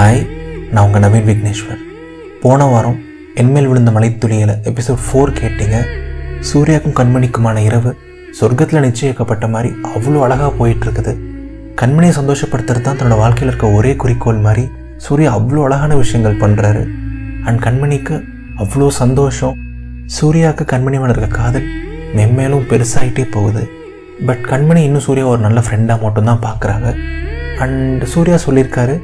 Hi நான் உங்கள் நவீன் விக்னேஸ்வர். போன வாரம் என்மேல் விழுந்த மலைத்துளியில் எபிசோட் ஃபோர் கேட்டீங்க. சூர்யாவுக்கும் கண்மணிக்குமான இரவு சொர்க்கத்தில் நிச்சயிக்கப்பட்ட மாதிரி அவ்வளோ அழகாக போயிட்டுருக்குது. கண்மணியை சந்தோஷப்படுத்துறது தான் தன்னோட வாழ்க்கையில் இருக்க ஒரே குறிக்கோள் மாதிரி சூர்யா அவ்வளோ அழகான விஷயங்கள் பண்ணுறாரு அண்ட் கண்மணிக்கு அவ்வளோ சந்தோஷம். சூர்யாவுக்கு கண்மணி மேலே இருக்க காதல் மென்மேலும் பெருசாகிட்டே போகுது. பட் கண்மணி இன்னும் சூர்யா ஒரு நல்ல ஃப்ரெண்டாக மட்டும்தான் பார்க்குறாங்க. அண்ட் சூர்யா சொல்லியிருக்காரு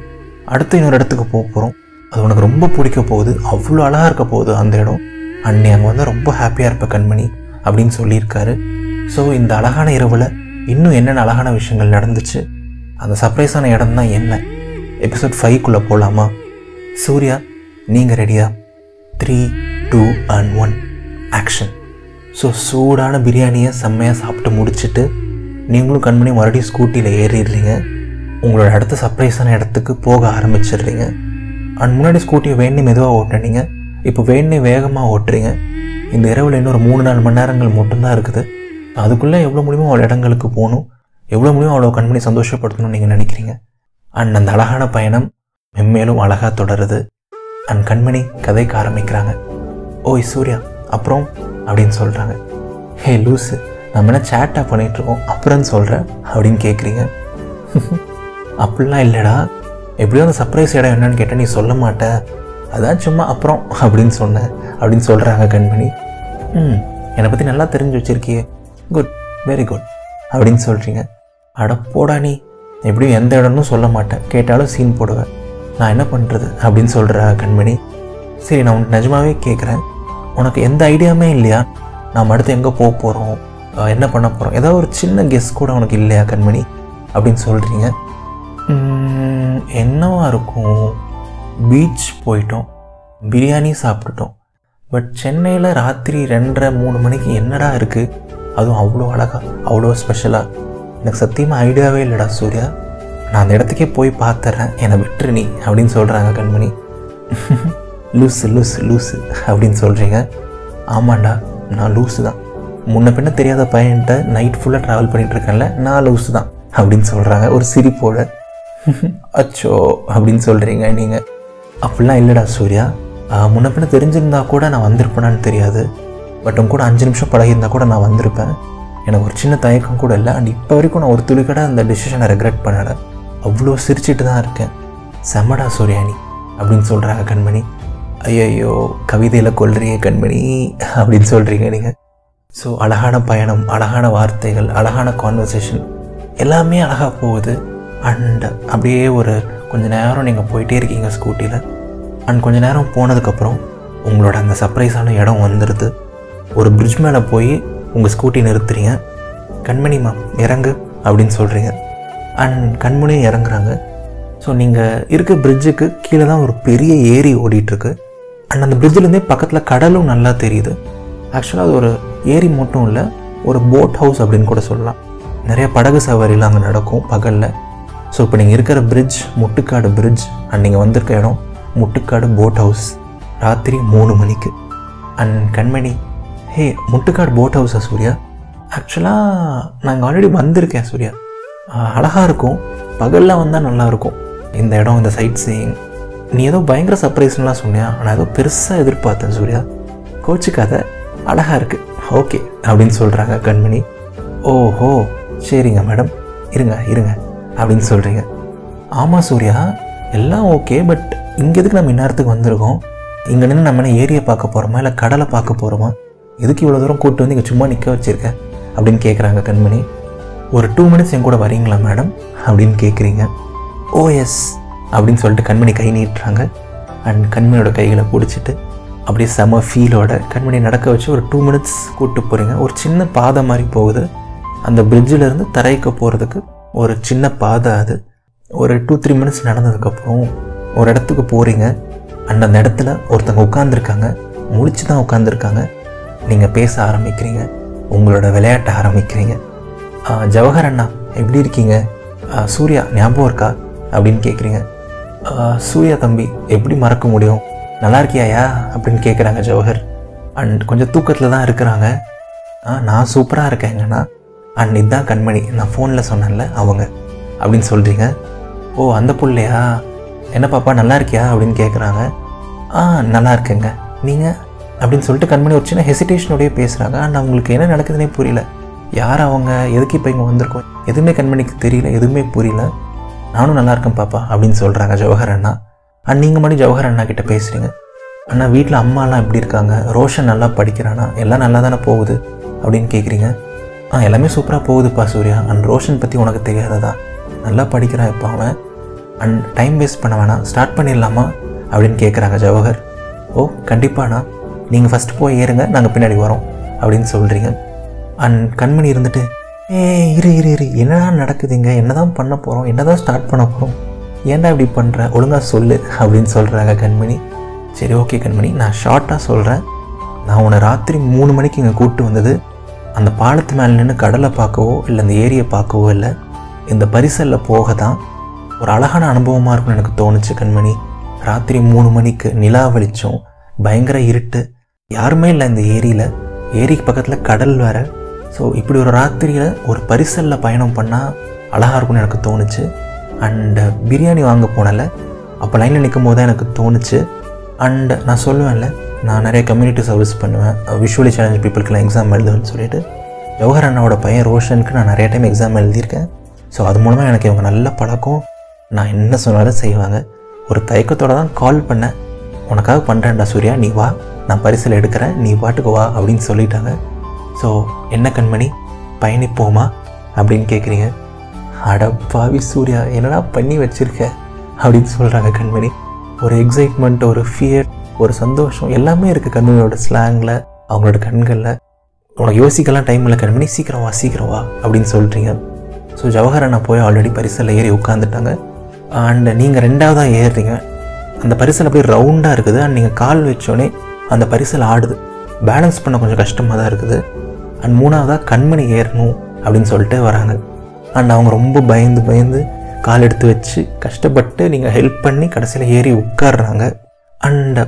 அடுத்து இன்னொரு இடத்துக்கு போக போகிறோம் அது உனக்கு ரொம்ப பிடிக்க போகுது. அவ்வளோ அழகாக இருக்க போகுது அந்த இடம். அன்னை அங்கே வந்து ரொம்ப ஹாப்பியாக இருப்ப கண்மணி அப்படின்னு சொல்லியிருக்காரு. ஸோ இந்த அழகான இரவில் இன்னும் என்னென்ன அழகான விஷயங்கள் நடந்துச்சு? அந்த சர்ப்ரைஸான இடம் தான் என்ன? எபிசோட் ஃபைவ்க்குள்ளே போகலாமா சூர்யா நீங்கள் ரெடியா three two and one action so சூடான பிரியாணியை செம்மையாக சாப்பிட்டு முடிச்சுட்டு நீங்களும் கண்மணி மறுபடியும் ஸ்கூட்டியில் ஏறிடுறீங்க. உங்களோட அடுத்த சர்ப்ரைஸான இடத்துக்கு போக ஆரம்பிச்சிடுறீங்க. அண்ட் முன்னாடி ஸ்கூட்டியை வேண்டி மெதுவாக ஓட்டினீங்க. இப்போ வேண்டி வேகமாக ஓட்டுறீங்க. இந்த இரவில் இன்னொரு மூணு நாலு மணி நேரங்கள் மட்டும்தான் இருக்குது. அதுக்குள்ளே எவ்வளோ முடியுமோ அவ்வளோ இடங்களுக்கு போகணும்? எவ்வளோ முடியுமோ அவ்வளோ கண்மணி சந்தோஷப்படுத்தணும்னு நீங்கள் நினைக்கிறீங்க? அண்ட் அந்த அழகான பயணம் மென்மேலும் அழகாக தொடருது. அண்ட் கண்மணி கதைக்க ஆரம்பிக்கிறாங்க. ஓய் சூர்யா அப்புறம்? அப்படின்னு சொல்கிறாங்க ஹே லூஸு நம்ம என்ன சேட்டாக பண்ணிகிட்ருக்கோம் அப்புறம் சொல்கிறேன் அப்படின்னு கேட்குறீங்க அப்படிலாம் இல்லைடா. எப்படியோ அந்த சர்ப்ரைஸ் இடம் என்னன்னு கேட்டால் நீ சொல்ல மாட்ட. அதான் சும்மா அப்புறம் அப்படின்னு சொன்னேன் அப்படின்னு சொல்கிறாங்க கண்மணி. ம் என்னை பற்றி நல்லா தெரிஞ்சு வச்சுருக்கியே. குட் வெரி குட் அப்படின்னு சொல்கிறீங்க அட போடா நீ. எப்படியும் எந்த இடம்னு சொல்ல மாட்டேன். கேட்டாலும் சீன் போடுவேன். நான் என்ன பண்ணுறது அப்படின்னு சொல்கிற கண்மணி. சரி நான் உனக்கு நிஜமாவே கேட்குறேன் உனக்கு எந்த ஐடியாவுமே இல்லையா? நாம் அடுத்து எங்கே போக போகிறோம் என்ன பண்ண போகிறோம் ஏதாவது ஒரு சின்ன கெஸ் கூட உனக்கு இல்லையா கண்மணி? அப்படின்னு சொல்கிறீங்க என்னவா இருக்கும்? பீச் போயிட்டோம். பிரியாணி சாப்பிட்டுட்டோம். பட் சென்னையில் ராத்திரி ரெண்டரை மூணு மணிக்கு என்னடா இருக்குது அதுவும் அவ்வளோ அழகா அவ்வளோ ஸ்பெஷலாக எனக்கு சத்தியமாக ஐடியாவே இல்லைடா சூர்யா. நான் அந்த இடத்துக்கே போய் பார்த்துறேன் என்னை விட்டுரு நீ அப்படின்னு சொல்கிறாங்க கண்மணி. லூஸு லூஸு லூஸு அப்படின்னு சொல்கிறீங்க ஆமாண்டா நான் லூஸு தான். முன்ன பின்ன தெரியாத பையன்கிட்ட நைட் ஃபுல்லாக ட்ராவல் பண்ணிகிட்ருக்கேன்ல நான் லூஸு தான் அப்படின்னு சொல்கிறாங்க ஒரு சிரிப்போட. அச்சோ அப்படின்னு சொல்கிறீங்க நீங்கள் அப்படிலாம் இல்லைடா சூர்யா. ஆஹ், தெரிஞ்சிருந்தா கூட நான் வந்திருப்பேனான்னு தெரியாது. பட் உன் கூட அஞ்சு நிமிஷம் பழகியிருந்தா கூட நான் வந்திருப்பேன். எனக்கு ஒரு சின்ன தயக்கம் கூட இல்லை. அண்ட் இப்போ வரைக்கும் நான் ஒரு துளி அந்த டிசிஷனை ரெக்ரெட் பண்ணலை. அவ்வளோ சிரிச்சிட்டு தான் இருக்கேன். செம்மடா சூர்யானி அப்படின்னு சொல்கிறாங்க கண்மணி. ஐயையோ கவிதையில் கொள்றீங்க கண்மணி அப்படின்னு சொல்கிறீங்க நீங்கள் ஸோ அழகான பயணம் அழகான வார்த்தைகள் அழகான கான்வர்சேஷன் எல்லாமே அழகாக போகுது. அண்ட் அப்படியே ஒரு கொஞ்ச நேரம் நீங்கள் போயிட்டே இருக்கீங்க ஸ்கூட்டியில் அண்ட் கொஞ்ச நேரம் போனதுக்கப்புறம் உங்களோட அந்த சர்ப்ரைஸான இடம் வந்துடுது ஒரு பிரிட்ஜ் மேலே போய் உங்கள் ஸ்கூட்டி நிறுத்துறீங்க. கண்மணி மேம் இறங்கு அப்படின்னு சொல்கிறீங்க அண்ட் கண்மணியும் இறங்குறாங்க. ஸோ நீங்கள் இருக்க பிரிட்ஜுக்கு கீழே தான் ஒரு பெரிய ஏரி ஓடிட்டுருக்கு. அண்ட் அந்த பிரிட்ஜிலேருந்தே பக்கத்தில் கடலும் நல்லா தெரியுது. ஆக்சுவலாக அது ஒரு ஏரி மட்டும் இல்லை ஒரு போட் ஹவுஸ் அப்படின்னு கூட சொல்லலாம். நிறைய படகு சவாரிலாம் அங்கே நடக்கும் பகலில். ஸோ இப்போ நீங்கள் இருக்கிற பிரிட்ஜ் முட்டுக்காடு பிரிட்ஜ் அண்ட் நீங்கள் வந்திருக்க இடம் முட்டுக்காடு போட் ஹவுஸ் ராத்திரி மூணு மணிக்கு. And Kanmani hey Muttukadu boat ஹவுஸா Surya ஆக்சுவலாக நாங்கள் ஆல்ரெடி வந்திருக்கேன் சூர்யா. அழகாக இருக்கும். பகலில் வந்தால் நல்லாயிருக்கும் இந்த இடம் இந்த சைட் சீயிங் நீ ஏதோ பயங்கர சர்ப்ரைஸ்லாம் சொன்னியா? ஆனால் ஏதோ பெருசாக எதிர்பார்த்தேன் சூர்யா. கோச்சிக்காத அழகாக இருக்குது ஓகே அப்படின்னு சொல்கிறாங்க கண்மணி. ஓஹோ சரிங்க மேடம் இருங்க இருங்க. அப்படின்னு சொல்கிறீங்க ஆமாம் சூர்யா. எல்லாம் ஓகே பட் இங்கே எதுக்கு நம்ம இந்நேரத்துக்கு வந்திருக்கோம்? இங்கே நின்று நம்ம என்ன ஏரியை பார்க்க போகிறோமா இல்லை கடலை பார்க்க போகிறோமா எதுக்கு இவ்வளோ தூரம் கூப்பிட்டு வந்து இங்கே சும்மா நிற்க வச்சுருக்க? அப்படின்னு கேட்குறாங்க கண்மணி. ஒரு டூ மினிட்ஸ் என் கூட வரீங்களா மேடம் அப்படின்னு கேட்குறீங்க ஓ எஸ் அப்படின்னு சொல்லிட்டு கண்மணி கை நீட்டுறாங்க. அண்ட் கண்மணியோட கைகளை பிடிச்சிட்டு அப்படியே செம ஃபீலோட கண்மணி நடக்க வச்சு ஒரு டூ மினிட்ஸ் கூப்பிட்டு போகிறீங்க ஒரு சின்ன பாதை மாதிரி போகுது. அந்த பிரிட்ஜிலேருந்து இருந்து தரைக்கு போகிறதுக்கு ஒரு சின்ன பாதை அது. ஒரு டூ த்ரீ மினிட்ஸ் நடந்ததுக்கப்புறம் ஒரு இடத்துக்கு போகிறீங்க அண்ட் அந்த இடத்துல ஒருத்தங்க உட்காந்துருக்காங்க முழிச்சு தான் உட்காந்துருக்காங்க நீங்கள் பேச ஆரம்பிக்கிறீங்க. உங்களோட விளையாட்ட ஆரம்பிக்கிறீங்க. ஜவஹர் அண்ணா எப்படி இருக்கீங்க? சூர்யா ஞாபகம் இருக்கா? அப்படின்னு கேட்குறீங்க சூர்யா தம்பி எப்படி மறக்க முடியும்? நல்லா இருக்கியாயா? அப்படின்னு கேட்குறாங்க ஜவஹர். அண்ட் கொஞ்சம் தூக்கத்தில் தான் இருக்கிறாங்க. "ஆ, நான் சூப்பராக இருக்கேன் என்னன்னா அண்ட் இதுதான் கண்மணி. நான் ஃபோனில் சொன்னேன்ல அவங்க. அப்படின்னு சொல்கிறீங்க ஓ அந்த பிள்ளையா? என்ன பாப்பா நல்லா இருக்கியா? அப்படின்னு கேட்குறாங்க ஆ நல்லா இருக்கேங்க. நீங்கள் அப்படின்னு சொல்லிட்டு கண்மணி ஒரு சின்ன ஹெசிடேஷனோடய பேசுகிறாங்க அண்ட் அவங்களுக்கு என்ன நடக்குதுன்னே புரியல. யார் அவங்க? எதுக்கு இப்போ இங்கே வந்திருக்கோம்? எதுவுமே கண்மணிக்கு தெரியல எதுவுமே புரியல. நானும் நல்லா இருக்கேன் பாப்பா அப்படின்னு சொல்கிறாங்க ஜவஹர் அண்ணா. அண்ட் நீங்கள் மட்டும் ஜவஹர் அண்ணா கிட்டே பேசுகிறீங்க அண்ணா வீட்டில் அம்மாலாம் எப்படி இருக்காங்க? ரோஷன் நல்லா படிக்கிறானா? எல்லாம் நல்லா தானே போகுது? அப்படின்னு கேட்குறீங்க ஆ எல்லாமே சூப்பராக போகுதுப்பா சூர்யா. அண்ட் ரோஷன் பற்றி உனக்கு தெரியாததா? நல்லா படிக்கிறான் இப்போ அவன். அண்ட் டைம் வேஸ்ட் பண்ண வேணாம். ஸ்டார்ட் பண்ணிடலாமா? அப்படின்னு கேட்குறாங்க ஜவஹர். ஓ கண்டிப்பாண்ணா. நீங்கள் ஃபஸ்ட்டு போய் ஏறுங்க நாங்கள் பின்னாடி வரோம் அப்படின்னு சொல்கிறீங்க அண்ட் கண்மணி இருந்துட்டு ஏ இரு இரு இரு. என்னடா நடக்குதுங்க? என்ன தான் பண்ண போகிறோம் என்ன தான் ஸ்டார்ட் பண்ண போகிறோம் ஏன்டா இப்படி பண்ணுற ஒழுங்காக சொல்லு அப்படின்னு சொல்கிறாங்க கண்மணி. சரி ஓகே கண்மணி. நான் ஷார்ட்டாக சொல்கிறேன் நான் உன்னை ராத்திரி மூணு மணிக்கு இங்கே கூப்பிட்டு வந்தது அந்த பாலத்து மேலே நின்று கடலை பார்க்கவோ இல்லை அந்த ஏரியை பார்க்கவோ இல்லை இந்த பரிசலில் போக தான் ஒரு அழகான அனுபவமாக இருக்கும்னு எனக்கு தோணுச்சு கண்மணி. ராத்திரி மூணு மணிக்கு நிலா வெளிச்சம் பயங்கர இருட்டு. யாருமே இல்லை இந்த ஏரியில். ஏரிக்கு பக்கத்தில் கடல் வேறு. ஸோ இப்படி ஒரு ராத்திரியில் ஒரு பரிசலில் பயணம் பண்ணால் அழகாக இருக்கும்னு எனக்கு தோணுச்சு. அண்டு பிரியாணி வாங்க போனல அப்போ லைனில் நிற்கும் போது தான் எனக்கு தோணுச்சு. அண்டு நான் சொல்லுவேன்ல நான் நிறைய கம்யூனிட்டி சர்வீஸ் பண்ணுவேன். விஷுவலி சேலஞ்ச் பீப்புளுக்குலாம் எக்ஸாம் எழுதுவேன்னு சொல்லிட்டு ஜவஹர் அண்ணாவோட பையன் ரோஷனுக்கு நான் நிறைய டைம் எக்ஸாம் எழுதியிருக்கேன். ஸோ அது மூலமாக எனக்கு இவங்க நல்ல பழக்கம். நான் என்ன சொன்னாலும் செய்வாங்க. ஒரு தயக்கத்தோட தான் கால் பண்ணேன். உனக்காக பண்ணுறேன்டா சூர்யா நீ வா. நான் பரிசில் எடுக்கிறேன். நீ பாட்டுக்கு வா அப்படின்னு சொல்லிட்டாங்க. ஸோ என்ன கண்மணி? பயணிப்போமா? அப்படின்னு கேட்குறீங்க அடப்பாவி சூர்யா என்னடா பண்ணி வச்சுருக்க? அப்படின்னு சொல்கிறாங்க கண்மணி. ஒரு எக்ஸைட்மெண்ட் ஒரு ஃபியர் ஒரு சந்தோஷம் எல்லாமே இருக்குது கண்மணியோட ஸ்லாங்கில் அவங்களோட கண்களில். உனக்கு யோசிக்கலாம் டைம் இல்லை கண்மணி சீக்கிரம் வா சீக்கிரம் வா அப்படின்னு சொல்கிறீங்க ஸோ ஜவஹர் அண்ணா போய் ஆல்ரெடி பரிசலில் ஏறி உட்காந்துட்டாங்க அண்ட் நீங்கள் ரெண்டாவதாக ஏறுறீங்க. அந்த பரிசல் அப்படியே ரவுண்டாக இருக்குது. அண்ட் நீங்கள் கால் வச்சோடனே அந்த பரிசல் ஆடுது. பேலன்ஸ் பண்ண கொஞ்சம் கஷ்டமாக தான் இருக்குது. அண்ட் மூணாவதாக கண்மணி ஏறணும் அப்படின்னு சொல்லிட்டு வராங்க. அண்ட் அவங்க ரொம்ப பயந்து பயந்து கால் எடுத்து வச்சு கஷ்டப்பட்டு நீங்கள் ஹெல்ப் பண்ணி கடைசியில் ஏறி உட்காடுறாங்க அண்ட்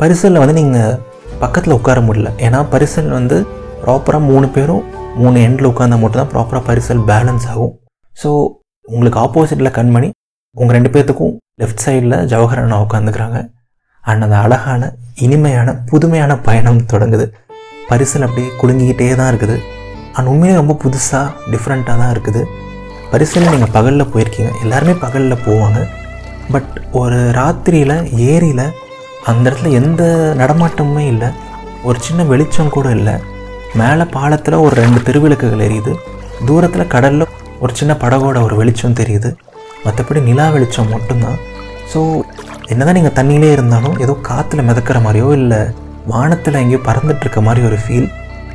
பரிசலில் வந்து நீங்கள் பக்கத்தில் உட்கார முடியல. ஏன்னா பரிசல் வந்து ப்ராப்பராக மூணு பேரும் மூணு எண்டில் உட்காந்தா மட்டும்தான் ப்ராப்பராக பரிசல் பேலன்ஸ் ஆகும். ஸோ உங்களுக்கு ஆப்போசிட்டில் கண்மணி உங்கள் ரெண்டு பேர்த்துக்கும் லெஃப்ட் சைடில் ஜவஹர் அண்ணா உட்காந்துக்கிறாங்க அண்ட் அந்த அழகான இனிமையான புதுமையான பயணம் தொடங்குது. பரிசல் அப்படியே குலுங்கிக்கிட்டே தான் இருக்குது. அண்ட் உண்மையிலே ரொம்ப புதுசாக டிஃப்ரெண்ட்டாக தான் இருக்குது. பரிசலில் நீங்கள் பகலில் போயிருக்கீங்க. எல்லாருமே பகலில் போவாங்க. பட் ஒரு ராத்திரியில் ஏரியில் அந்த இடத்துல எந்த நடமாட்டமுமே இல்லை. ஒரு சின்ன வெளிச்சம் கூட இல்லை. மேலே பாலத்தில் ஒரு ரெண்டு திருவிளக்குகள் எரியுது. தூரத்தில் கடலில் ஒரு சின்ன படகோட ஒரு வெளிச்சம் தெரியுது. மற்றபடி நிலா வெளிச்சம் மட்டும்தான். ஸோ என்னதான் நீங்கள் தண்ணியிலே இருந்தாலும் ஏதோ காற்றுல மிதக்கிற மாதிரியோ இல்லை வானத்தில் எங்கேயோ பறந்துட்டுருக்க மாதிரி ஒரு ஃபீல்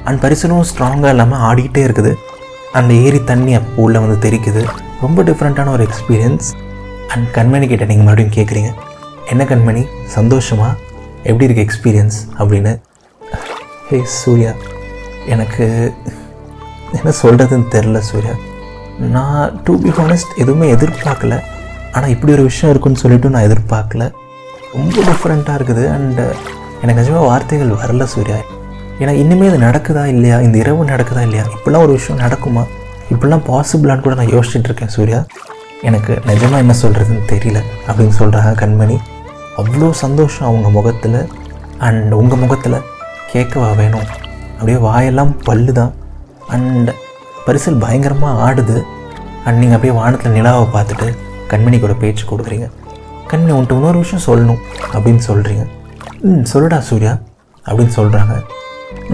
அண்ட் பரிசலும் ஸ்ட்ராங்காக இல்லாமல் ஆடிக்கிட்டே இருக்குது. அந்த ஏரி தண்ணி அப்போ உள்ளே வந்து தெரிக்குது. ரொம்ப டிஃப்ரெண்ட்டான ஒரு எக்ஸ்பீரியன்ஸ் அண்ட் கண்மணி கிட்ட நீங்கள் மறுபடியும் கேட்குறீங்க என்ன கண்மணி? சந்தோஷமா? எப்படி இருக்கு எக்ஸ்பீரியன்ஸ் அப்படின்னு? ஹே சூர்யா. எனக்கு என்ன சொல்கிறதுன்னு தெரில சூர்யா. நான் டு பி ஹானஸ்ட் எதுவுமே எதிர்பார்க்கல. ஆனால் இப்படி ஒரு விஷயம் இருக்குன்னு சொல்லிட்டு நான் எதிர்பார்க்கல. ரொம்ப டிஃப்ரெண்ட்டாக இருக்குது. அண்டு எனக்கு நிஜமாக வார்த்தைகள் வரல சூர்யா. ஏன்னா இனிமேல் இது நடக்குதா இல்லையா? இந்த இரவு நடக்குதா இல்லையா? இப்படிலாம் ஒரு விஷயம் நடக்குமா? இப்படிலாம் பாசிபிளான்னு கூட நான் யோசிச்சுட்டு இருக்கேன் சூர்யா. எனக்கு நிஜமாக என்ன சொல்கிறதுன்னு தெரியல அப்படின்னு சொல்கிறாங்க கண்மணி. அவ்வளோ சந்தோஷம் அவங்க முகத்தில். அண்ட் உங்கள் முகத்தில் கேட்கவா வேணும்? அப்படியே வாயெல்லாம் பல்லு தான் அண்ட் பரிசல் பயங்கரமாக ஆடுது. அண்ட் நீங்கள் அப்படியே வானத்தில் நிலாவை பார்த்துட்டு கண்மணி கூட பேச்சு கொடுக்குறீங்க. கண்மணி உன்ட்டு இன்னொரு விஷயம் சொல்லணும் அப்படின்னு சொல்கிறீங்க ம் சொல்லுடா சூர்யா அப்படின்னு சொல்கிறாங்க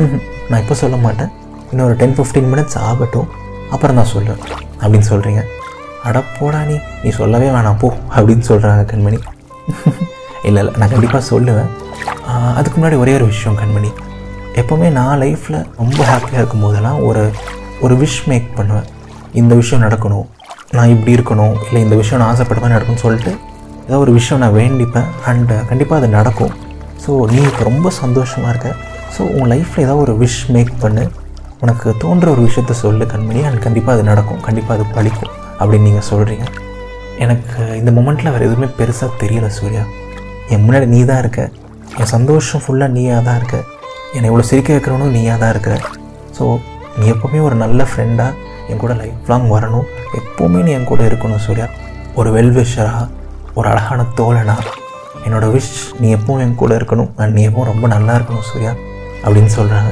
ம் நான் இப்போ சொல்ல மாட்டேன். இன்னொரு டென் ஃபிஃப்டீன் மினிட்ஸ் ஆகட்டும். அப்புறம் நான் சொல்லுவேன் அப்படின்னு சொல்கிறீங்க அட போடா நீ. நீ சொல்லவே வேணாம். போ அப்படின்னு சொல்கிறாங்க கண்மணி. இல்லை இல்லை நான் கண்டிப்பாக சொல்லுவேன். அதுக்கு முன்னாடி ஒரே ஒரு விஷயம் கண்மணி. எப்போவுமே நான் லைஃப்பில் ரொம்ப ஹாப்பியாக இருக்கும் போதெல்லாம் ஒரு ஒரு விஷ் மேக் பண்ணுவேன். இந்த விஷயம் நடக்கணும் நான் இப்படி இருக்கணும் இல்லை இந்த விஷயம் நான் ஆசைப்பட்ட மாதிரி நடக்கும்னு சொல்லிட்டு ஏதோ ஒரு விஷயம் நான் வேண்டிப்பேன். அண்ட் கண்டிப்பாக அது நடக்கும். ஸோ நீ இப்போ ரொம்ப சந்தோஷமாக இருக்க. ஸோ உன் லைஃப்பில் ஏதாவது ஒரு விஷ் மேக் பண்ணு. உனக்கு தோன்ற ஒரு விஷயத்த சொல்லு கண்மணி. அண்ட் கண்டிப்பாக அது நடக்கும். கண்டிப்பாக அது பழிக்கும். அப்படின்னு நீங்கள் சொல்கிறீங்க எனக்கு இந்த மொமெண்ட்டில் வேறு எதுவுமே பெருசாக தெரியலை சூர்யா. என் முன்னாடி நீ தான் இருக்க. என் சந்தோஷம் ஃபுல்லாக நீயாக தான் இருக்க. என்னை இவ்வளோ சிரிக்க வைக்கிறவனும் நீயாக தான் இருக்கிற ஸோ நீ எப்போவுமே ஒரு நல்ல ஃப்ரெண்டாக என் கூட லைஃப் லாங் வரணும். எப்போவுமே நீ என் கூட இருக்கணும் சூர்யா. ஒரு வெல்விஷராக ஒரு அழகான தோழனா. என்னோட விஷ் நீ எப்பவும் என் கூட இருக்கணும். அண்ட் நீ எப்பவும் ரொம்ப நல்லா இருக்கணும் சூர்யா அப்படின்னு சொல்கிறாங்க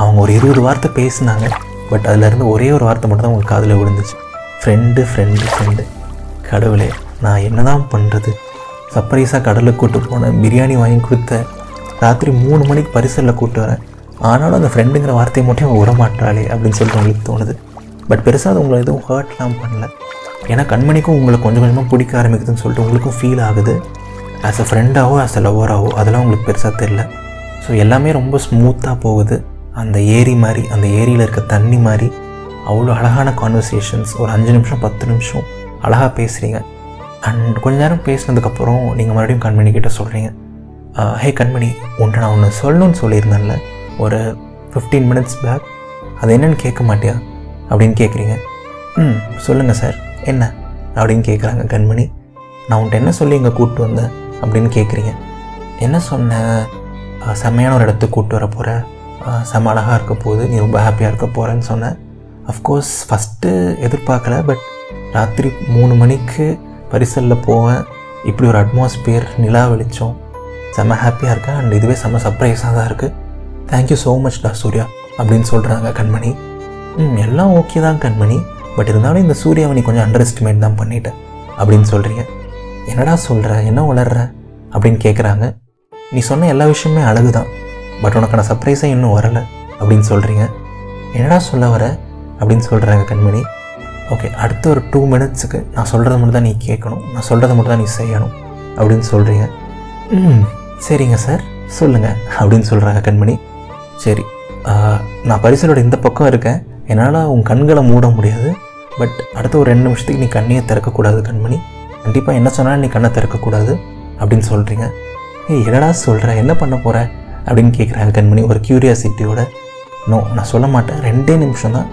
அவங்க ஒரு இருபது வார்த்தை பேசினாங்க. பட் அதுலேருந்து ஒரே ஒரு வார்த்தை மட்டும் தான் உங்களுக்கு காதில் விழுந்துச்சு. ஃப்ரெண்டு ஃப்ரெண்டு ஃப்ரெண்டு கடவுளே நான் என்ன தான் பண்ணுறது சர்ப்ரைஸாக கடலுக்கு கூட்டு போனேன் பிரியாணி வாங்கி கொடுத்த ராத்திரி மூணு மணிக்கு பரிசலில் கூட்டு வரேன். ஆனாலும் அந்த ஃப்ரெண்டுங்கிற வார்த்தையை மட்டும் அவன் விடமாட்டாளே அப்படின்னு சொல்லிட்டு உங்களுக்கு தோணுது. பட் பெருசாக அது உங்களை எதுவும் ஹர்ட்லாம் பண்ணல. ஏன்னா கண்மணிக்கும் உங்களை கொஞ்சம் கொஞ்சமாக பிடிக்க ஆரம்பிக்குதுன்னு சொல்லிட்டு உங்களுக்கும் ஃபீல் ஆகுது. ஆஸ் அ ஃப்ரெண்டாகவோ ஆஸ் அ லவராகவோ அதெல்லாம் உங்களுக்கு பெருசாக தெரில ஸோ எல்லாமே ரொம்ப ஸ்மூத்தாக போகுது. அந்த ஏரி மாதிரி அந்த ஏரியில் இருக்க தண்ணி மாதிரி அவ்வளோ அழகான கான்வர்சேஷன்ஸ் ஒரு அஞ்சு நிமிஷம் பத்து நிமிஷம் அழகாக பேசுகிறீங்க அண்ட் கொஞ்ச நேரம் பேசினதுக்கப்புறம் நீங்கள் மறுபடியும் கண்மணி கிட்ட சொல்கிறீங்க ஹே கண்மணி உன்ட்ட நான் ஒன்று சொல்லணும்னு சொல்லியிருந்தேன்ல. ஒரு ஃபிஃப்டீன் மினிட்ஸ் பேக் அது என்னன்னு கேட்க மாட்டியா? அப்படின்னு கேட்குறீங்க ம் சொல்லுங்கள் சார். என்ன? அப்படின்னு கேட்குறாங்க கண்மணி. நான் உன்ட்ட என்ன சொல்லி இங்கே கூப்பிட்டு வந்தேன்? அப்படின்னு கேட்குறீங்க என்ன சொன்ன? செம்மையான ஒரு இடத்துக்கு கூப்பிட்டு வர போகிற செம்ம அழகாக இருக்க போகுது. நீ ரொம்ப ஹாப்பியாக இருக்க போகிறேன்னு சொன்னேன் அஃப்கோர்ஸ் ஃபஸ்ட்டு எதிர்பார்க்கல பட் ராத்திரி மூணு மணிக்கு பரிசலில் போவேன். இப்படி ஒரு அட்மாஸ்பியர் நிலா வெளிச்சம். செம்ம ஹாப்பியாக இருக்கேன். அண்ட் இதுவே செம்ம சர்ப்ரைஸாக தான் இருக்குது தேங்க்யூ ஸோ மச் டா சூர்யா அப்படின்னு சொல்கிறாங்க கண்மணி. ம் எல்லாம் ஓகே தான் கண்மணி. பட் இருந்தாலும் இந்த சூர்யாவை நீ கொஞ்சம் அண்டர் எஸ்டிமேட் தான் பண்ணிட்டேன் அப்படின்னு சொல்கிறீங்க என்னடா சொல்கிற என்ன வளர்ற அப்படின்னு கேட்குறாங்க நீ சொன்ன எல்லா விஷயமே அழகு தான் பட் உனக்கான சர்ப்ரைஸே இன்னும் வரலை அப்படின்னு சொல்கிறீங்க என்னடா சொல்ல வர? அப்படின்னு சொல்கிறாங்க கண்மணி. ஓகே அடுத்த ஒரு டூ மினிட்ஸுக்கு நான் சொல்கிறத மட்டும் தான் நீ கேட்கணும். நான் சொல்கிறத மட்டும் தான் நீ செய்யணும் அப்படின்னு சொல்கிறீங்க ம் சரிங்க சார். சொல்லுங்கள் அப்படின்னு சொல்கிறாங்க கண்மணி. சரி நான் பரிசலோட இந்த பக்கம் இருக்கேன். என்னால் உன் கண்களை மூட முடியாது. பட் அடுத்த ஒரு ரெண்டு நிமிஷத்துக்கு நீ கண்ணையே திறக்கக்கூடாது கண்மணி. கண்டிப்பாக என்ன சொன்னாலும் நீ கண்ணை திறக்கக்கூடாது அப்படின்னு சொல்கிறீங்க ஏய் என்னடா சொல்கிற என்ன பண்ண போகிற அப்படின்னு கேட்குறாங்க கண்மணி ஒரு க்யூரியாசிட்டியோட நோ நான் சொல்ல மாட்டேன். ரெண்டே நிமிஷம் தான்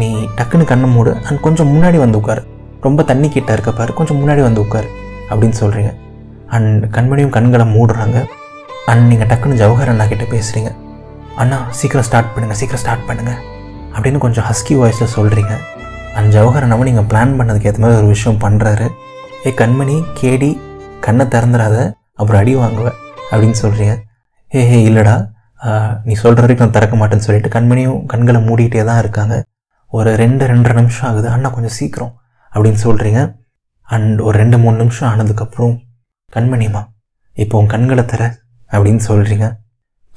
நீ டக்குன்னு கண்ணை மூடு அண்ட் கொஞ்சம் முன்னாடி வந்து உட்காரு. ரொம்ப தண்ணி கிட்ட இருக்க பாரு கொஞ்சம் முன்னாடி வந்து உட்காரு அப்படின்னு சொல்கிறீங்க அண்ட் கண்மணியும் கண்களை மூடுறாங்க. அண்ட் நீங்கள் டக்குன்னு ஜவஹர் அண்ணா கிட்டே பேசுகிறீங்க அண்ணா சீக்கிரம் ஸ்டார்ட் பண்ணுங்கள் சீக்கிரம் ஸ்டார்ட் பண்ணுங்கள் அப்படின்னு கொஞ்சம் ஹஸ்கி வாய்ஸில் சொல்கிறீங்க அண்ட் ஜவஹர் அண்ணாவும் நீங்கள் பிளான் பண்ணதுக்கு ஏற்ற மாதிரி ஒரு விஷயம் பண்ணுறாரு ஏ கண்மணி கேடி கண்ணை திறந்துடாத அப்புறம் அடி வாங்குவேன் அப்படின்னு சொல்கிறீங்க ஏ ஹே இல்லைடா. நீ சொல்கிற வரைக்கும் நான் திறக்க மாட்டேன்னு சொல்லிட்டு கண்மணியும் கண்களை மூடிகிட்டே தான் இருக்காங்க. ஒரு ரெண்டு ரெண்டரை நிமிஷம் ஆகுது. அண்ணா கொஞ்சம் சீக்கிரம் அப்படின்னு சொல்கிறீங்க அண்ட் ஒரு ரெண்டு மூணு நிமிஷம் ஆனதுக்கப்புறம் கண்மணிமா இப்போ உன் கண்களை திற அப்படின்னு சொல்கிறீங்க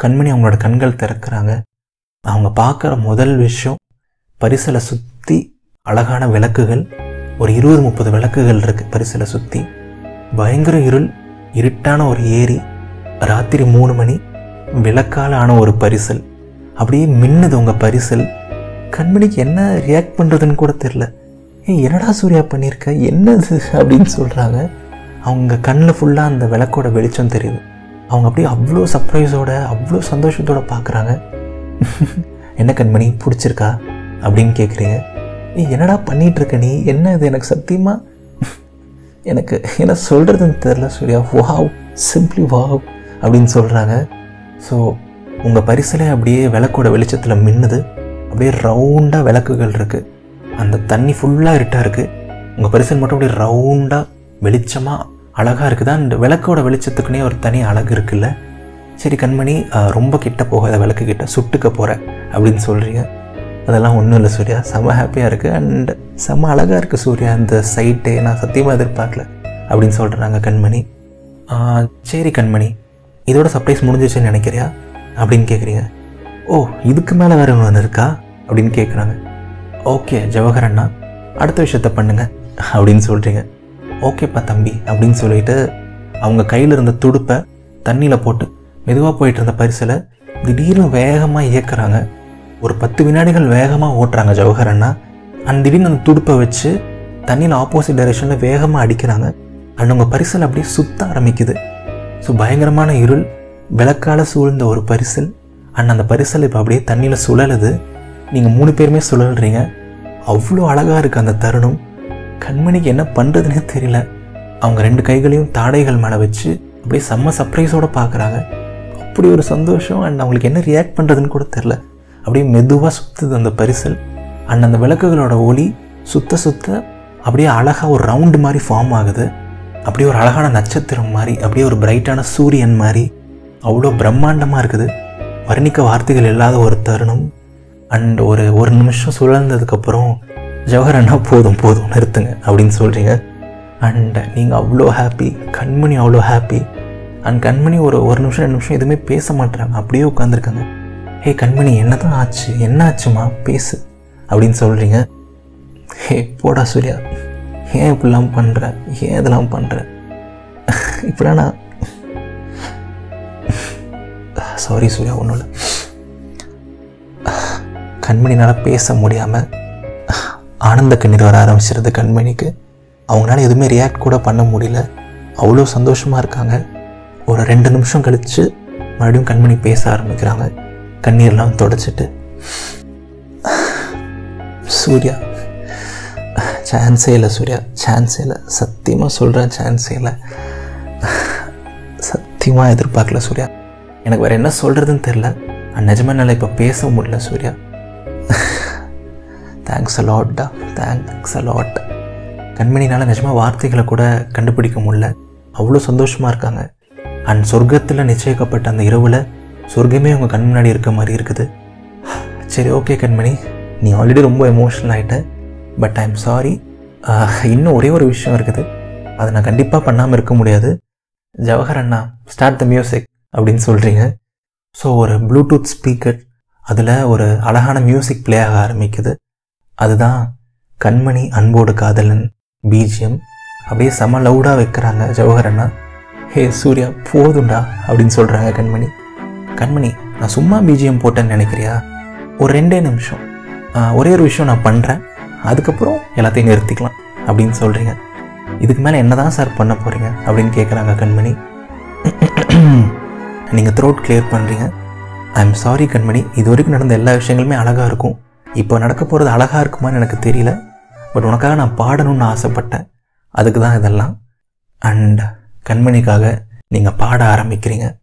கண்மணி அவங்களோட கண்கள் திறக்கிறாங்க. அவங்க பார்க்குற முதல் விஷயம் பரிசலை சுற்றி அழகான விளக்குகள். ஒரு இருபது முப்பது விளக்குகள் இருக்குது பரிசலை சுற்றி பயங்கர இருள் இருட்டான ஒரு ஏரி. ராத்திரி மூணு மணி விளக்கால ஆன ஒரு பரிசல். அப்படியே மின்னுது உங்கள் பரிசல். கண்மணிக்கு என்ன ரியாக்ட் பண்ணுறதுன்னு கூட தெரில ஏ என்னடா சூர்யா பண்ணியிருக்க என்னது? அப்படின்னு சொல்கிறாங்க அவங்க கண்ணில் ஃபுல்லாக அந்த விளக்கோட வெளிச்சம் தெரியுது. அவங்க அப்படியே அவ்வளோ சர்ப்ரைஸோட அவ்வளோ சந்தோஷத்தோட பார்க்குறாங்க என்ன கண்மணி பிடிச்சிருக்கா? அப்படின்னு கேட்குறீங்க நீ என்னடா பண்ணிகிட்ருக்க நீ? என்ன இது? எனக்கு சத்தியமாக எனக்கு என்ன சொல்கிறதுன்னு தெரில சூர்யா. வாவ் சிம்பிளி வாவ் அப்படின்னு சொல்கிறாங்க ஸோ உங்கள் பரிசலே அப்படியே விளக்கோட வெளிச்சத்தில் மின்னுது. அப்படியே ரவுண்டாக விளக்குகள் இருக்குது அந்த தண்ணி ஃபுல்லாக இருட்டாக இருக்குது உங்கள் பரிசல் மட்டும் அப்படியே ரவுண்டாக வெளிச்சமாக அழகாக இருக்குது? அந்த விளக்கோட வெளிச்சத்துக்குனே ஒரு தனி அழகு இருக்குல்ல? சரி கண்மணி ரொம்ப கிட்ட போகாத விளக்கு கிட்ட சுட்டுக்க போகிற அப்படின்னு சொல்கிறீங்க அதெல்லாம் ஒன்றும் இல்லை சூர்யா. செம்ம ஹாப்பியாக இருக்குது அண்ட் செம்ம அழகாக இருக்குது சூர்யா. அந்த சைட்டே நான் சத்தியமாக எதிர்பார்க்கல அப்படின்னு சொல்கிறாங்க கண்மணி. சரி கண்மணி இதோட சர்ப்ரைஸ் முடிஞ்சிச்சுன்னு நினைக்கிறியா? அப்படின்னு கேட்குறீங்க ஓ இதுக்கு மேலே வேறு ஒன்று இருக்கா? அப்படின்னு கேட்குறாங்க ஓகே ஜவஹர் அண்ணா அடுத்த விஷயத்த பண்ணுங்க அப்படின்னு சொல்கிறீங்க ஓகேப்பா தம்பி அப்படின்னு சொல்லிட்டு அவங்க கையில் இருந்த துடுப்பை தண்ணியில் போட்டு மெதுவாக போயிட்டு இருந்த பரிசலை திடீர்னு வேகமாக இயக்குறாங்க. ஒரு பத்து வினாடிகள் வேகமாக ஓட்டுறாங்க ஜவஹர் அண்ணா. அண்ட் திடீர்னு அந்த துடுப்பை வச்சு தண்ணியில் ஆப்போசிட் டைரெக்ஷனில் வேகமாக அடிக்கிறாங்க. அண்ட் உங்கள் பரிசல் அப்படியே சுத்த ஆரம்பிக்குது. ஸோ பயங்கரமான இருள் விளக்கால சூழ்ந்த ஒரு பரிசல். அண்ட் அந்த பரிசல் இப்போ அப்படியே தண்ணியில் சுழலுது. நீங்கள் மூணு பேருமே சுழல்றீங்க அவ்வளோ அழகாக இருக்குது அந்த தருணம். கண்மணிக்கு என்ன பண்ணுறதுனே தெரியல. அவங்க ரெண்டு கைகளையும் தாடைகள் மேலே வச்சு அப்படியே செம்ம சர்ப்ரைஸோடு பார்க்குறாங்க அப்படி ஒரு சந்தோஷம் அண்ட் அவங்களுக்கு என்ன ரியாக்ட் பண்ணுறதுன்னு கூட தெரில அப்படியே மெதுவாக சுற்றுது அந்த பரிசல். அண்ட் அந்த விளக்குகளோட ஒளி சுத்த சுத்த அப்படியே அழகாக ஒரு ரவுண்டு மாதிரி ஃபார்ம் ஆகுது. அப்படியே ஒரு அழகான நட்சத்திரம் மாதிரி அப்படியே ஒரு பிரைட்டான சூரியன் மாதிரி. அவ்வளோ பிரம்மாண்டமாக இருக்குது. வர்ணிக்க வார்த்தைகள் இல்லாத ஒரு தருணம். அண்ட் ஒரு ஒரு நிமிஷம் சுழந்ததுக்கப்புறம் ஜவஹர் அண்ணா போதும் போதும் நிறுத்துங்க அப்படின்னு சொல்கிறீங்க அண்ட் நீங்கள் அவ்வளோ ஹாப்பி கண்மணி அவ்வளோ ஹாப்பி அண்ட் கண்மணி ஒரு ஒரு நிமிஷம் ரெண்டு நிமிஷம் எதுவுமே பேச மாட்டேறாங்க அப்படியே உட்காந்துருக்காங்க ஹே கண்மணி என்ன தான் ஆச்சு? என்ன ஆச்சுமா பேசு அப்படின்னு சொல்கிறீங்க ஹே போடா சூர்யா ஏன் இப்படிலாம் பண்ணுற ஏன் இதெல்லாம் பண்ணுற இப்படிலாம் நான் சாரி சூர்யா ஒன்றும் இல்லை. கண்மணினால் பேச முடியாமல் ஆனந்த கண்ணீர் வர ஆரம்பிச்சிருது கண்மணிக்கு. அவங்களால எதுவுமே ரியாக்ட் கூட பண்ண முடியல. அவ்வளோ சந்தோஷமாக இருக்காங்க. ஒரு ரெண்டு நிமிஷம் கழித்து மறுபடியும் கண்மணி பேச ஆரம்பிக்கிறாங்க. கண்ணீர்லாம் தொடச்சிட்டு. சூர்யா சான்ஸே இல்லை சூர்யா சான்ஸே இல்லை. சத்தியமாக சொல்கிறேன் சான்ஸே இல்லை. சத்தியமாக எதிர்பார்க்கல சூர்யா. எனக்கு வேறு என்ன சொல்கிறதுன்னு தெரில நிஜமா என்னால் இப்போ பேச முடியல சூர்யா. தேங்க்ஸ் அலாட்டா தேங்க்ஸ் அலாட் கண்மணினால் நிஜமாக வார்த்தைகளை கூட கண்டுபிடிக்க முடியல. அவ்வளோ சந்தோஷமாக இருக்காங்க. அண்ட் சொர்க்கத்தில் நிச்சயிக்கப்பட்ட அந்த இரவில் சொர்க்கமே உங்கள் கண் முன்னாடி இருக்க மாதிரி இருக்குது. சரி ஓகே கண்மணி. நீ ஆல்ரெடி ரொம்ப எமோஷனல் ஆகிட்ட பட் ஐ எம் சாரி இன்னும் ஒரே ஒரு விஷயம் இருக்குது. அதை நான் கண்டிப்பாக பண்ணாமல் இருக்க முடியாது. ஜவஹர் அண்ணா ஸ்டார்ட் த மியூசிக் அப்படின்னு சொல்கிறீங்க ஸோ ஒரு ப்ளூடூத் ஸ்பீக்கர் அதில் ஒரு அழகான மியூசிக் ப்ளே ஆக ஆரம்பிக்குது. அதுதான் கண்மணி அன்போடு காதலன் பிஜிஎம் அப்படியே செம லவுடாக வைக்கிறாங்க ஜவஹர் அண்ணா. ஹே சூர்யா போதும்டா அப்படின்னு சொல்கிறாங்க கண்மணி. கண்மணி நான் சும்மா பிஜிஎம் போட்டேன்னு நினைக்கிறியா? ஒரு ரெண்டே நிமிஷம். ஒரே ஒரு விஷயம் நான் பண்ணுறேன் அதுக்கப்புறம் எல்லாத்தையும் நிறுத்திக்கலாம் அப்படின்னு சொல்கிறீங்க இதுக்கு மேலே என்ன தான் சார் பண்ண போகிறீங்க அப்படின்னு கேட்குறாங்க கண்மணி. நீங்கள் த்ரோட் கிளியர் பண்ணுறீங்க ஐ எம் சாரி கண்மணி. இது வரைக்கும் நடந்த எல்லா விஷயங்களுமே அழகாக இருக்கும். இப்போ நடக்க போகிறது அழகாக இருக்குமான்னு எனக்கு தெரியல. பட் உனக்காக நான் பாடணும்னு ஆசைப்பட்டேன். அதுக்கு தான் இதெல்லாம். அண்ட் கண்மணிக்காக நீங்கள் பாட ஆரம்பிக்கிறீங்க.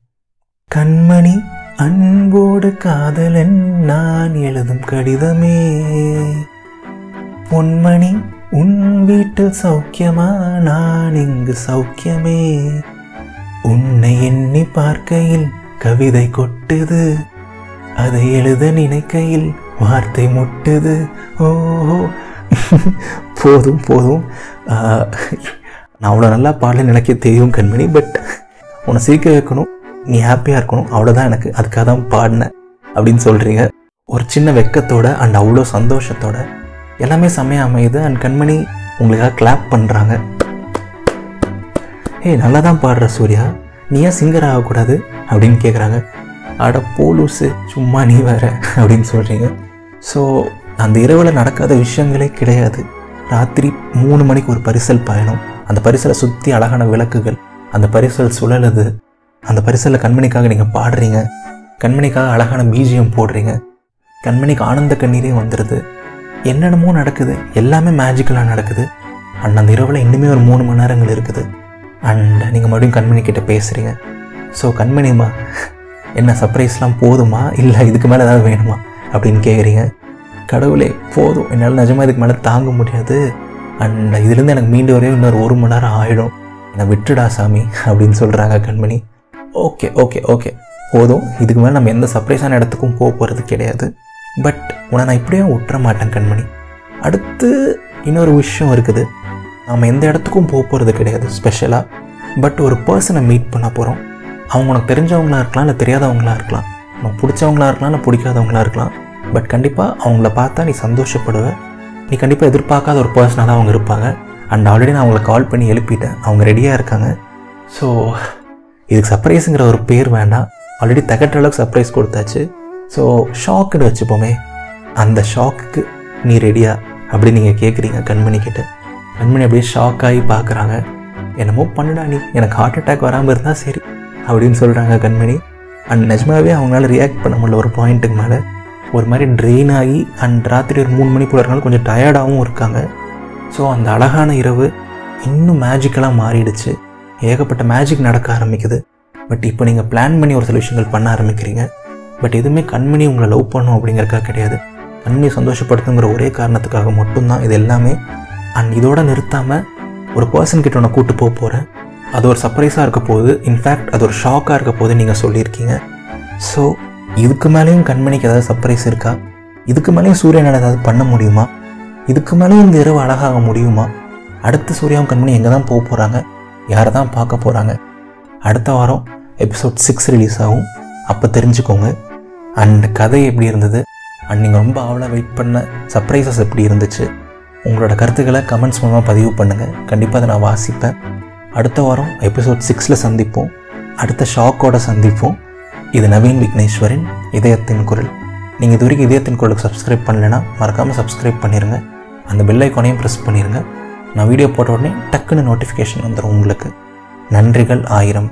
கண்மணி அன்போடு காதலன் நான் எழுதும் கடிதமே. பொன்மணி உன் வீட்டில் சௌக்கியமா? நான் இங்கு சௌக்கியமே. உன்னை எண்ணி பார்க்கையில் கவிதை கொட்டுது. அதை எழுத நினைக்கையில் வார்த்தை முட்டுது. ஓஹோ போதும் போதும். நான் அவ்வளோ நல்லா பாடலன்னு நினைக்க தெரியும் கண்மணி பட் உன்னை சிரிக்க வைக்கணும் நீ ஹாப்பியாக இருக்கணும் அவ்வளோதான் எனக்கு. அதுக்காக தான் பாடினேன் அப்படின்னு சொல்கிறீங்க ஒரு சின்ன வெக்கத்தோட அண்ட் அவ்வளோ சந்தோஷத்தோட எல்லாமே செம்மையாக அமையுது. அண்ட் கண்மணி உங்களுக்காக கிளாப் பண்ணுறாங்க ஏய் நல்லா தான் பாடுற சூர்யா. நீ ஏன் சிங்கர் ஆகக்கூடாது அப்படின்னு கேட்குறாங்க அட போலூசு சும்மா நீ வேற அப்படின்னு சொல்கிறீங்க ஸோ அந்த இரவில் நடக்காத விஷயங்களே கிடையாது. ராத்திரி மூணு மணிக்கு ஒரு பரிசல் பயணம். அந்த பரிசலை சுற்றி அழகான விளக்குகள் அந்த பரிசல் சுழலுது. அந்த பரிசலில் கண்மணிக்காக நீங்கள் பாடுறீங்க. கண்மணிக்காக அழகான பீஜியம் போடுறீங்க. கண்மணிக்கு ஆனந்த கண்ணீரே வந்துடுது என்னென்னமோ நடக்குது. எல்லாமே மேஜிக்கலாக நடக்குது. அண்ட் அந்த இரவில் இன்னுமே ஒரு மூணு மணி நேரங்கள் இருக்குது. அண்ட் நீங்கள் மறுபடியும் கண்மணி கிட்டே பேசுகிறீங்க ஸோ கண்மணிமா என்ன சர்ப்ரைஸ்லாம் போதுமா? இல்லை இதுக்கு மேலே ஏதாவது வேணுமா? அப்படின்னு கேட்குறீங்க கடவுளே போதும். என்னால் நிஜமாக இதுக்கு மேலே தாங்க முடியாது. அண்ட் இதுலேருந்து எனக்கு மீண்டு வரையும் இன்னொரு ஒரு மணி நேரம் ஆகிடும் என்னை விட்டுடா சாமி அப்படின்னு சொல்கிறாங்க கண்மணி. ஓகே ஓகே ஓகே போதும். இதுக்கு மேலே நம்ம எந்த சர்ப்ரைஸான இடத்துக்கும் போக போகிறது கிடையாது. பட் உன்னை நான் இப்படியும் விட்டுற மாட்டேன் கண்மணி. அடுத்து இன்னொரு விஷயம் இருக்குது. நாம் எந்த இடத்துக்கும் போக போகிறது கிடையாது ஸ்பெஷலாக பட் ஒரு பர்சனை மீட் பண்ண போகிறோம் அவங்க உனக்கு தெரிஞ்சவங்களா இருக்கலாம் இல்லை தெரியாதவங்களா இருக்கலாம். நம்ம பிடிச்சவங்களா இருக்கலாம் நான் பிடிக்காதவங்களா இருக்கலாம். பட் கண்டிப்பாக அவங்கள பார்த்தா நீ சந்தோஷப்படுவ. நீ கண்டிப்பாக எதிர்பார்க்காத ஒரு பர்சனாக தான் அவங்க இருப்பாங்க. அண்ட் ஆல்ரெடி நான் அவங்களை கால் பண்ணி எழுப்பிட்டேன். அவங்க ரெடியாக இருக்காங்க. ஸோ இதுக்கு சர்ப்ரைஸுங்கிற ஒரு பேர் வேண்டாம். ஆல்ரெடி தகட்ட அளவுக்கு சர்ப்ரைஸ் கொடுத்தாச்சு. ஸோ ஷாக்குன்னு வச்சுப்போமே. அந்த ஷாக்குக்கு நீ ரெடியா அப்படி நீங்கள் கேட்குறீங்க கண்மணி கிட்ட. கண்மணி அப்படியே ஷாக் ஆகி பார்க்குறாங்க என்னமோ பண்ணுடா நீ. எனக்கு ஹார்ட் அட்டாக் வராமல் இருந்தால் சரி. அப்படின்னு சொல்கிறாங்க கண்மணி. அண்ட் நிஜமாகவே அவங்களால ரியாக்ட் பண்ண முடியல. ஒரு பாயிண்ட்டுக்கு மேலே. ஒரு மாதிரி ட்ரெயின் ஆகி அண்ட் ராத்திரி ஒரு மூணு மணி போல இருக்கனால கொஞ்சம் டயர்டாகவும் இருக்காங்க. ஸோ அந்த அழகான இரவு இன்னும் மேஜிக்கலாக மாறிடுச்சு. ஏகப்பட்ட மேஜிக் நடக்க ஆரம்பிக்குது. பட் இப்போ நீங்கள் பிளான் பண்ணி ஒரு சில விஷயங்கள் பண்ண ஆரம்பிக்கிறீங்க. பட் எதுவுமே கண்மணி உங்களை லவ் பண்ணும் அப்படிங்கிறக்கா கிடையாது. கண்மணி சந்தோஷப்படுத்துங்கிற ஒரே காரணத்துக்காக மட்டும்தான் இது எல்லாமே. அண்ட் இதோட நிறுத்தாமல் ஒரு பர்சன் கிட்ட உன்னை கூட்டு போக போகிறேன் அது ஒரு சர்ப்ரைஸாக இருக்க போது இன்ஃபேக்ட் அது ஒரு ஷாக்காக இருக்க போது நீங்கள் சொல்லியிருக்கீங்க. ஸோ இதுக்கு மேலேயும் கண்மணிக்கு ஏதாவது சர்ப்ரைஸ் இருக்கா? இதுக்கு மேலேயும் சூரியனால் ஏதாவது பண்ண முடியுமா? இதுக்கு மேலேயும் இந்த இரவு அழகாக முடியுமா? அடுத்த சூர்யாவும் கண்மணி எங்கே தான் போக போகிறாங்க யாரை தான் பார்க்க போகிறாங்க அடுத்த வாரம் எபிசோட் சிக்ஸ் ரிலீஸ் ஆகும். அப்போ தெரிஞ்சுக்கோங்க. அண்ட் கதை எப்படி இருந்தது? அண்ட் நீங்கள் ரொம்ப ஆவலாக வெயிட் பண்ண சர்ப்ரைசஸ் எப்படி இருந்துச்சு? உங்களோட கருத்துக்களை கமெண்ட்ஸ் மூலமாக பதிவு பண்ணுங்கள் கண்டிப்பாக அதை நான் வாசிப்பேன். அடுத்த வாரம் எபிசோட் சிக்ஸில் சந்திப்போம். அடுத்த ஷாக்கோட சந்திப்போம். இது நவீன் விக்னேஸ்வரின் இதயத்தின் குரல். நீங்கள் இது வரைக்கும் இதயத்தின் குரலுக்கு சப்ஸ்கிரைப் பண்ணலைன்னா மறக்காமல் சப்ஸ்கிரைப் பண்ணிடுங்க அந்த பெல் ஐக்கானையும் ப்ரெஸ் பண்ணிடுங்க நான் வீடியோ போட்ட உடனே டக்குன்னு நோட்டிஃபிகேஷன் வந்துடும் உங்களுக்கு. நன்றிகள் ஆயிரம்.